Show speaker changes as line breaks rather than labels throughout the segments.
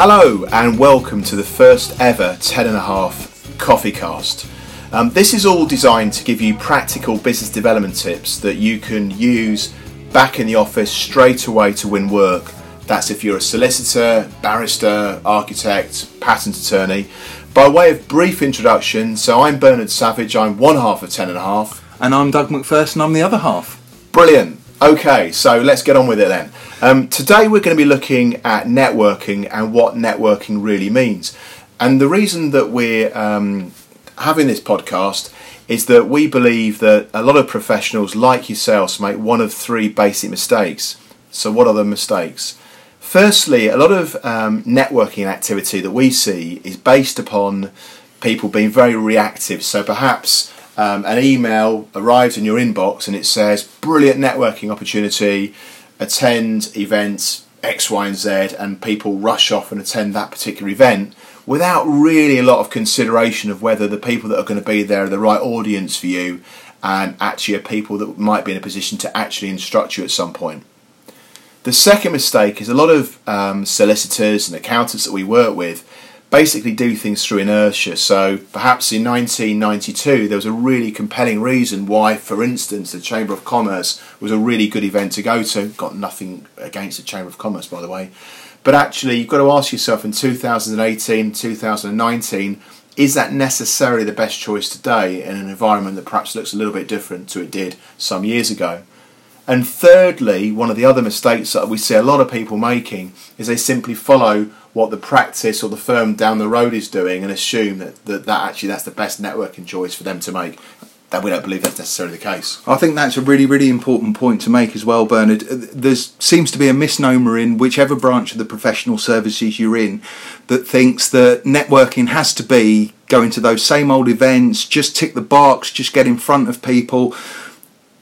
Hello and welcome to the first ever 10 and a half coffee cast. Um, this is all designed to give you practical business development tips that you can use back in the office straight away to win work. That's if you're a solicitor, barrister, architect, patent attorney. By way of brief introduction, so I'm Bernard Savage, I'm one half of 10 and a half.
And I'm Doug McPherson, I'm the other half.
Brilliant. Okay, so let's get on with it then. Um, today we're going to be looking at networking and what networking really means. And the reason that we're um, having this podcast is that we believe that a lot of professionals like yourselves make one of three basic mistakes. So, what are the mistakes? Firstly, a lot of um, networking activity that we see is based upon people being very reactive. So, perhaps um, an email arrives in your inbox and it says, brilliant networking opportunity, attend events X, Y, and Z, and people rush off and attend that particular event without really a lot of consideration of whether the people that are going to be there are the right audience for you and actually are people that might be in a position to actually instruct you at some point. The second mistake is a lot of um, solicitors and accountants that we work with basically do things through inertia. So perhaps in 1992 there was a really compelling reason why, for instance, the Chamber of Commerce was a really good event to go to. Got nothing against the Chamber of Commerce, by the way. But actually, you've got to ask yourself in 2018, 2019, is that necessarily the best choice today in an environment that perhaps looks a little bit different to it did some years ago? And thirdly, one of the other mistakes that we see a lot of people making is they simply follow what the practice or the firm down the road is doing and assume that, that, that actually that's the best networking choice for them to make. That we don't believe that's necessarily the case.
I think that's a really, really important point to make as well, Bernard. Uh, there seems to be a misnomer in whichever branch of the professional services you're in that thinks that networking has to be going to those same old events, just tick the box, just get in front of people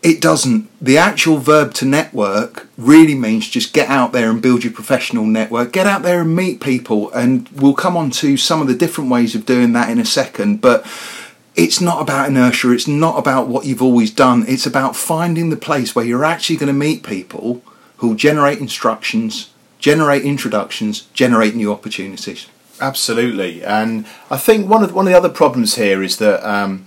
it doesn't. The actual verb to network really means just get out there and build your professional network. Get out there and meet people, and we'll come on to some of the different ways of doing that in a second. But it's not about inertia, it's not about what you've always done, it's about finding the place where you're actually going to meet people who'll generate instructions, generate introductions, generate new opportunities.
Absolutely, and I think one of one of the other problems here is that. Um,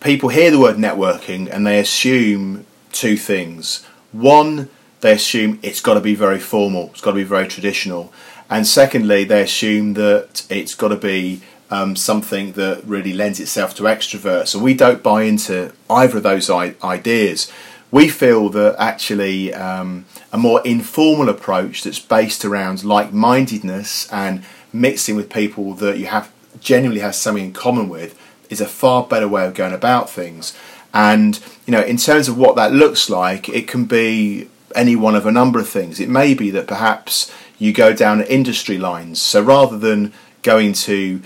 people hear the word networking and they assume two things. One, they assume it's got to be very formal, it's got to be very traditional. And secondly, they assume that it's got to be um, something that really lends itself to extroverts. So we don't buy into either of those ideas. We feel that actually um, a more informal approach that's based around like mindedness and mixing with people that you have genuinely have something in common with is a far better way of going about things. And you know, in terms of what that looks like, it can be any one of a number of things. It may be that perhaps you go down industry lines. So rather than going to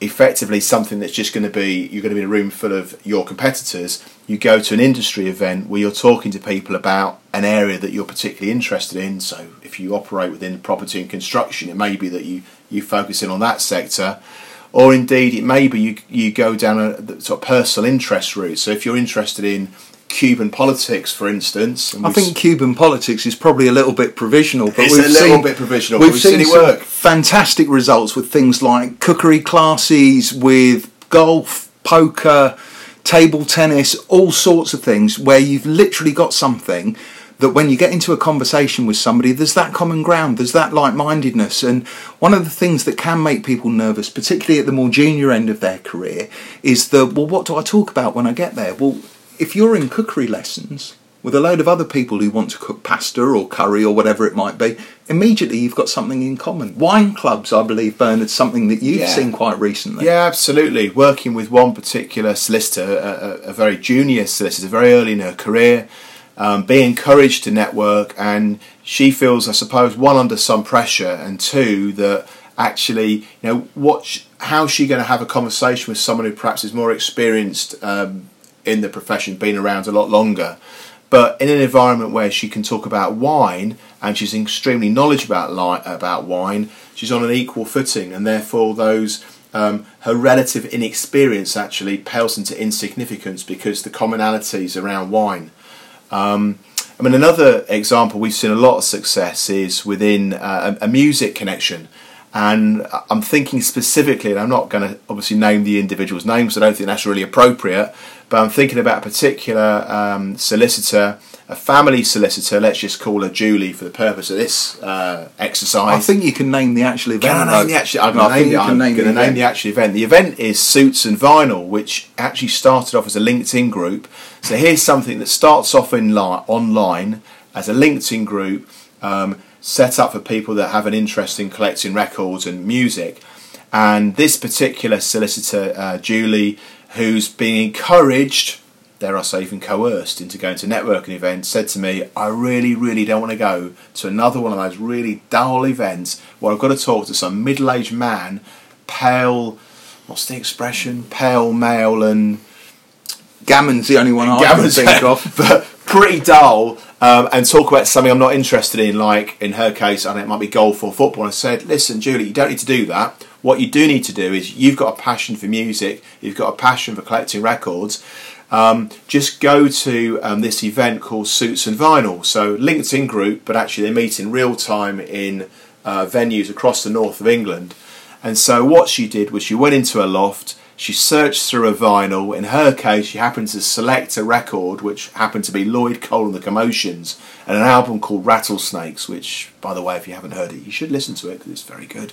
effectively something that's just going to be you're going to be in a room full of your competitors, you go to an industry event where you're talking to people about an area that you're particularly interested in. So if you operate within property and construction, it may be that you you focus in on that sector or indeed it may be you, you go down a sort of personal interest route. So if you're interested in Cuban politics, for instance.
I think Cuban politics is probably a little bit provisional,
but it's we've a little seen, bit provisional. We've, we've seen, seen it work.
Fantastic results with things like cookery classes, with golf, poker, table tennis, all sorts of things where you've literally got something that when you get into a conversation with somebody, there's that common ground, there's that like mindedness. And one of the things that can make people nervous, particularly at the more junior end of their career, is the well, what do I talk about when I get there? Well, if you're in cookery lessons with a load of other people who want to cook pasta or curry or whatever it might be, immediately you've got something in common. Wine clubs, I believe, Bernard, something that you've yeah. seen quite recently.
Yeah, absolutely. Working with one particular solicitor, a, a very junior solicitor, very early in her career um, be encouraged to network, and she feels, I suppose, one under some pressure, and two that actually, you know, what, how's she going to have a conversation with someone who perhaps is more experienced um, in the profession, been around a lot longer, but in an environment where she can talk about wine and she's extremely knowledgeable about about wine, she's on an equal footing, and therefore those. Um, her relative inexperience actually pales into insignificance because the commonalities around wine um, I mean, another example we've seen a lot of success is within uh, a music connection. And I'm thinking specifically, and I'm not going to obviously name the individual's names, I don't think that's really appropriate, but I'm thinking about a particular um, solicitor, a family solicitor, let's just call her Julie for the purpose of this uh, exercise.
I think you can name the actual event.
Can I name the actual? I'm
I
going
think
to name, the, I'm gonna name
event.
the actual event. The event is Suits and Vinyl, which actually started off as a LinkedIn group. So here's something that starts off in li- online as a LinkedIn group um, set up for people that have an interest in collecting records and music. And this particular solicitor, uh, Julie, who's being encouraged, dare I say, even coerced into going to networking events, said to me, I really, really don't want to go to another one of those really dull events where I've got to talk to some middle aged man, pale, what's the expression? Pale, male, and
Gammon's the only one I can
Gammon's
think of.
but pretty dull. Um, and talk about something I'm not interested in, like in her case, and it might be golf or football. I said, listen, Julie, you don't need to do that. What you do need to do is you've got a passion for music, you've got a passion for collecting records. Um, just go to um, this event called Suits and Vinyl. So LinkedIn group, but actually they meet in real time in uh, venues across the north of England. And so what she did was she went into a loft, she searched through a vinyl. In her case, she happened to select a record which happened to be Lloyd Cole and the Commotions and an album called Rattlesnakes, which, by the way, if you haven't heard it, you should listen to it because it's very good.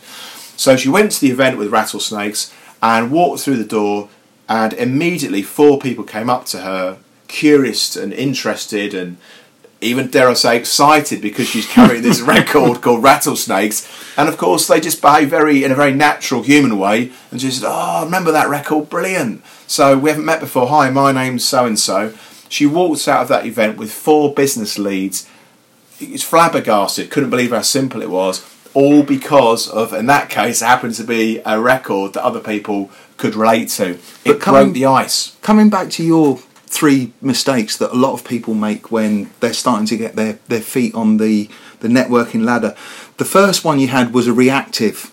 So she went to the event with Rattlesnakes and walked through the door, and immediately four people came up to her, curious and interested and even dare I say excited because she's carrying this record called Rattlesnakes, and of course they just behave very in a very natural human way, and she said, "Oh, I remember that record, brilliant." So we haven't met before. Hi, my name's so and so. She walked out of that event with four business leads. It's flabbergasted, couldn't believe how simple it was. All because of, in that case, it happened to be a record that other people could relate to. It
But coming-
broke the ice.
Coming back to your three mistakes that a lot of people make when they're starting to get their, their feet on the, the networking ladder. The first one you had was a reactive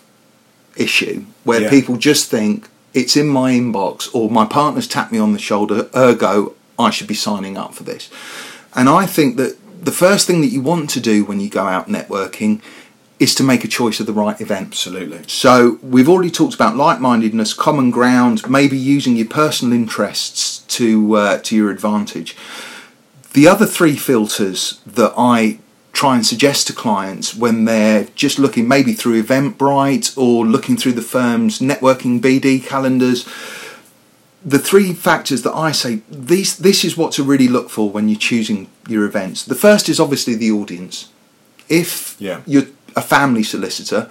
issue where
Yeah.
people just think it's in my inbox or my partner's tapped me on the shoulder, ergo, I should be signing up for this. And I think that the first thing that you want to do when you go out networking is to make a choice of the right event.
Absolutely.
So we've already talked about like-mindedness, common ground, maybe using your personal interests to uh, to your advantage. The other three filters that I try and suggest to clients when they're just looking maybe through Eventbrite or looking through the firm's networking BD calendars, the three factors that I say these this is what to really look for when you're choosing your events. The first is obviously the audience. If
Yeah.
you're a family solicitor,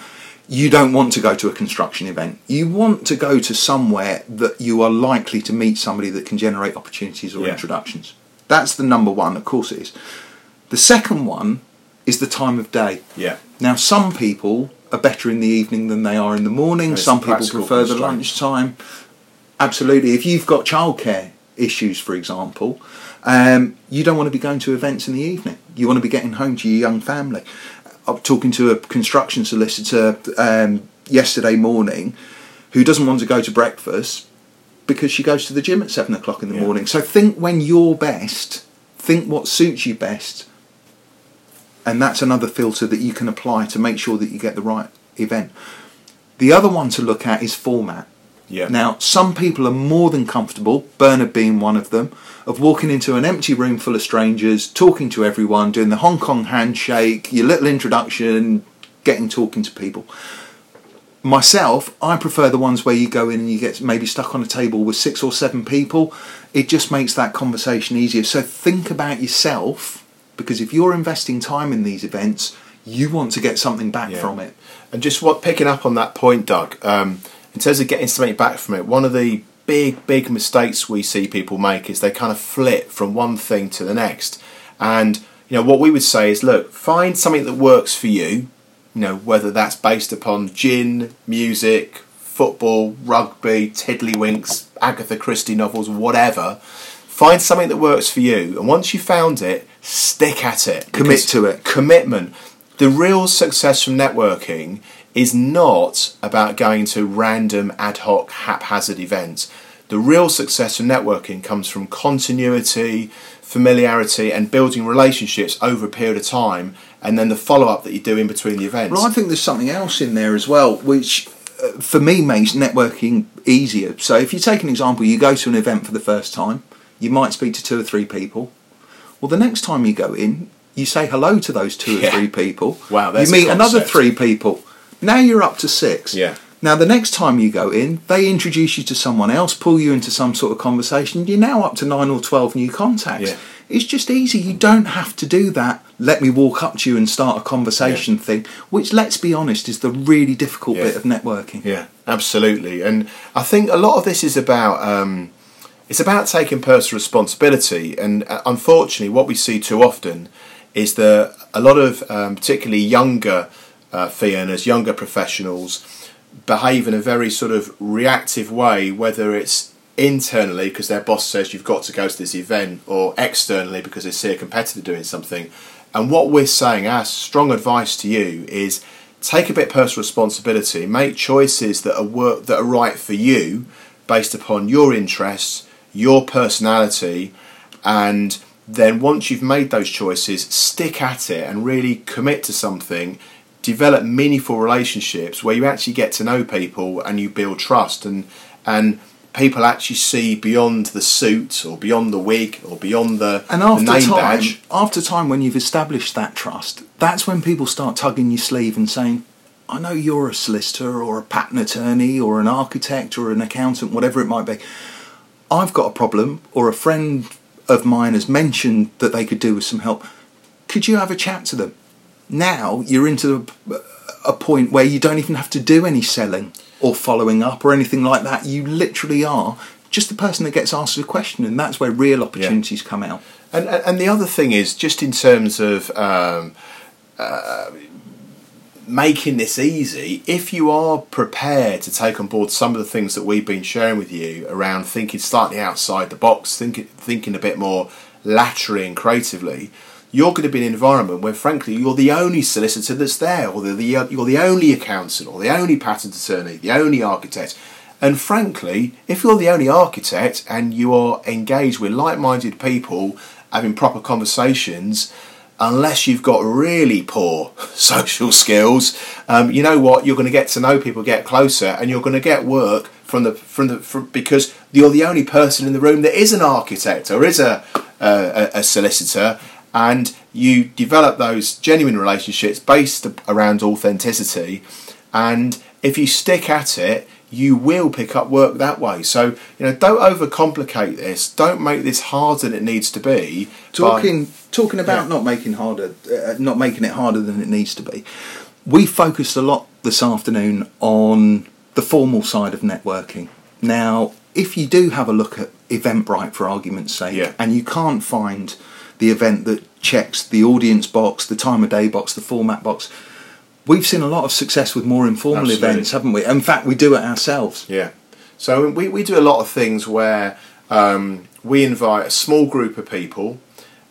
you don't want to go to a construction event. You want to go to somewhere that you are likely to meet somebody that can generate opportunities or
Yeah.
introductions. That's the number one, of course it is. The second one is the time of day.
Yeah.
Now, some people are better in the evening than they are in the morning. Some people prefer the lunchtime. Absolutely. If you've got childcare issues, for example, um, you don't want to be going to events in the evening. You want to be getting home to your young family. I'm talking to a construction solicitor um, yesterday morning who doesn't want to go to breakfast because she goes to the gym at seven o'clock in the
Yeah.
morning. So think when you're best, think what suits you best, and that's another filter that you can apply to make sure that you get the right event. The other one to look at is format.
Yeah.
Now, some people are more than comfortable, Bernard being one of them, of walking into an empty room full of strangers, talking to everyone, doing the Hong Kong handshake, your little introduction, getting talking to people. Myself, I prefer the ones where you go in and you get maybe stuck on a table with six or seven people. It just makes that conversation easier. So think about yourself, because if you're investing time in these events, you want to get something back
Yeah.
from it.
And just what picking up on that point, Doug, um, in terms of getting something back from it, one of the big, big mistakes we see people make is they kind of flip from one thing to the next. And you know what we would say is, look, find something that works for you. You know whether that's based upon gin, music, football, rugby, tiddlywinks, Agatha Christie novels, whatever. Find something that works for you, and once you found it, stick at it.
Commit to it.
Commitment. The real success from networking is not about going to random ad hoc haphazard events. The real success of networking comes from continuity, familiarity, and building relationships over a period of time and then the follow up that you do in between the events.
Well, I think there's something else in there as well, which uh, for me makes networking easier. So if you take an example, you go to an event for the first time, you might speak to two or three people. Well, the next time you go in, you say hello to those two
Yeah.
or three people.
Wow, that's
you meet another three people. Now you're up to six.
Yeah.
Now the next time you go in, they introduce you to someone else, pull you into some sort of conversation. You're now up to nine or twelve new contacts.
Yeah.
It's just easy. You don't have to do that. Let me walk up to you and start a conversation thing, which, let's be honest, is the really difficult
Yeah.
bit of networking.
Yeah, absolutely. And I think a lot of this is about um, it's about taking personal responsibility. And uh, unfortunately, what we see too often is that a lot of um, particularly younger uh, younger professionals, behave in a very sort of reactive way, whether it's internally because their boss says you've got to go to this event, or externally because they see a competitor doing something. And what we're saying, our strong advice to you is take a bit of personal responsibility, make choices that are work that are right for you based upon your interests, your personality, and then once you've made those choices, stick at it and really commit to something. Develop meaningful relationships where you actually get to know people and you build trust and and people actually see beyond the suit or beyond the wig or beyond the,
And
the name
time,
badge.
after time, when you've established that trust, that's when people start tugging your sleeve and saying, "I know you're a solicitor or a patent attorney or an architect or an accountant, whatever it might be. I've got a problem, or a friend of mine has mentioned that they could do with some help. Could you have a chat to them?" Now you're into a, a point where you don't even have to do any selling or following up or anything like that. You literally are just the person that gets asked a question, and that's where real opportunities come out.
And, and and the other thing is just in terms of um, uh, making this easy. If you are prepared to take on board some of the things that we've been sharing with you around thinking slightly outside the box, thinking thinking a bit more laterally and creatively, you're going to be in an environment where, frankly, you're the only solicitor that's there, or the, you're the only accountant, or the only patent attorney, the only architect. And frankly, if you're the only architect and you are engaged with like minded people, having proper conversations, unless you've got really poor social skills, um, you know what? You're going to get to know people, get closer, and you're going to get work from the from the from, because you're the only person in the room that is an architect or is a a, a solicitor, and you develop those genuine relationships based around authenticity, and if you stick at it you will pick up work that way. So you know, don't overcomplicate this. Don't make this harder than it needs to be. by-
Talking talking about
Yeah.
not making harder, uh, not making it harder than it needs to be. We focused a lot this afternoon on the formal side of networking. Now, if you do have a look at Eventbrite for argument's sake,
Yeah.
and you can't find the event that checks the audience box, the time of day box, the format box, we've seen a lot of success with more informal
Absolutely.
events, haven't we? In fact, we do it ourselves.
Yeah. So we, we do a lot of things where um, we invite a small group of people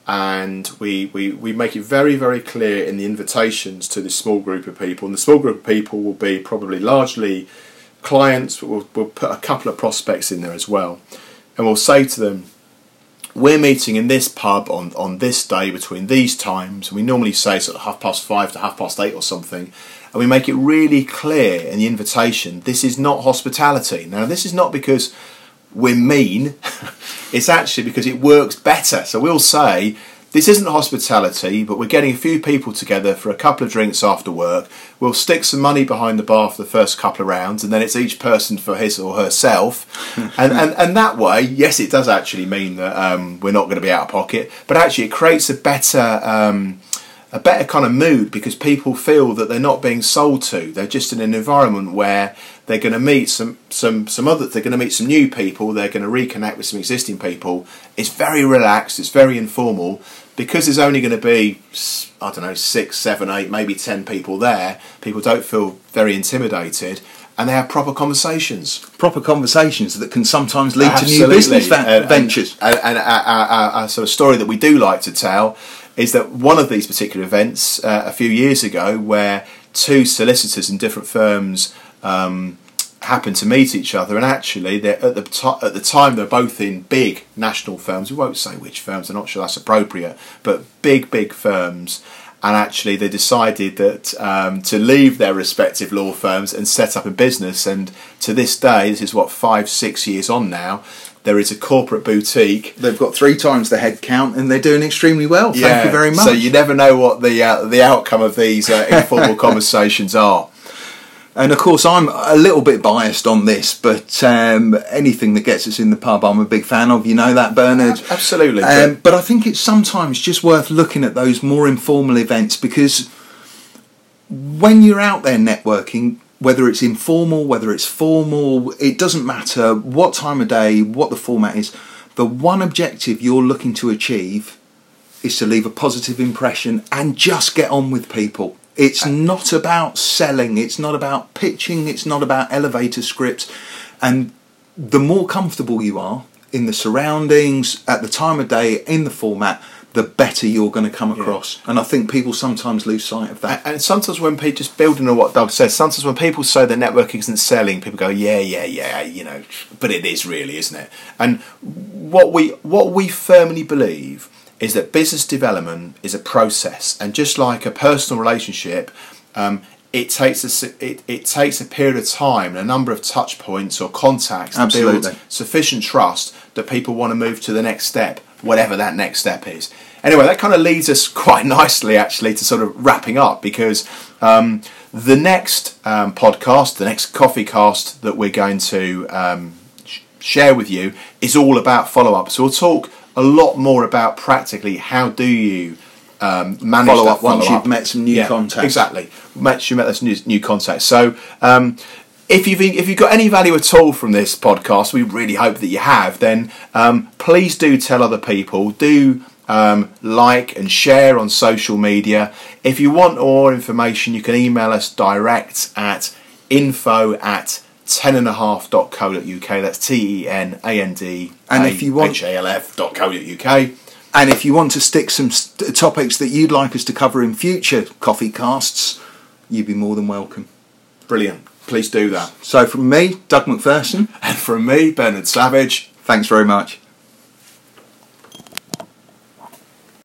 and we, we, we make it very, very clear in the invitations to this small group of people. And the small group of people will be probably largely clients, but we'll, we'll put a couple of prospects in there as well. And we'll say to them, we're meeting in this pub on, on this day between these times. We normally say sort of half past five to half past eight or something. And we make it really clear in the invitation this is not hospitality. Now, this is not because we're mean, it's actually because it works better. So we'll say, this isn't hospitality, but we're getting a few people together for a couple of drinks after work. We'll stick some money behind the bar for the first couple of rounds, and then it's each person for his or herself. and, and, and that way, yes, it does actually mean that um, we're not going to be out of pocket, but actually it creates a better. Um, a better kind of mood because people feel that they're not being sold to. They're just in an environment where they're going to meet some some some other. They're going to meet some new people. They're going to reconnect with some existing people. It's very relaxed. It's very informal because there's only going to be I don't know six, seven, eight, maybe ten people there. People don't feel very intimidated. And they have proper conversations.
Proper conversations that can sometimes lead to new business va-
And- and-
ventures.
And, and, our, our, our sort of story that we do like to tell is that one of these particular events uh, a few years ago, where two solicitors in different firms um, happened to meet each other, and actually, they're at the to- at the time they're both in big national firms. We won't say which firms. I'm not sure that's appropriate, but big, big firms. and actually they decided that um, to leave their respective law firms and set up a business. And to this day, this is what five, six years on now. There is a corporate boutique.
They've got three times the head count, and they're doing extremely well. Thank you very much.
So you never know what the uh, the outcome of these uh, informal conversations are.
And of course, I'm a little bit biased on this, but um, anything that gets us in the pub, I'm a big fan of. You know that, Bernard.
Absolutely.
Um, but I think it's sometimes just worth looking at those more informal events because when you're out there networking, whether it's informal, whether it's formal, it doesn't matter what time of day, what the format is. The one objective you're looking to achieve is to leave a positive impression and just get on with people. It's uh, not about selling, it's not about pitching, it's not about elevator scripts. And the more comfortable you are in the surroundings, at the time of day, in the format, the better you're going to come across. And I think people sometimes lose sight of that.
And sometimes when people, just building on what Doug says, sometimes when people say that networking isn't selling, people go, yeah, yeah, yeah, you know, but it is really, isn't it? And what we what we firmly believe is that business development is a process, and just like a personal relationship, um, it takes a it, it takes a period of time and a number of touch points or contacts to build sufficient trust that people want to move to the next step, whatever that next step is. Anyway, that kind of leads us quite nicely, actually, to sort of wrapping up because um, the next um, podcast, the next coffee cast that we're going to um, sh- share with you is all about follow up. So we'll talk a lot more about practically how do you um, manage
Follow up once
follow-up.
you've met some new contacts.
Exactly, once you met those new, new contacts. So. Um, if you've if you've got any value at all from this podcast, we really hope that you have. Then um, please do tell other people. Do um, like and share on social media. If you want more information, you can email us direct at info at tenandhalf.co.uk. That's T E N A N D
And if you want-
H A L F dot co dot UK.
And if you want to stick some st- topics that you'd like us to cover in future coffee casts, you'd be more than welcome.
Brilliant. Please do that.
So from me, Doug McPherson,
And from me, Bernard Savage,
thanks very much.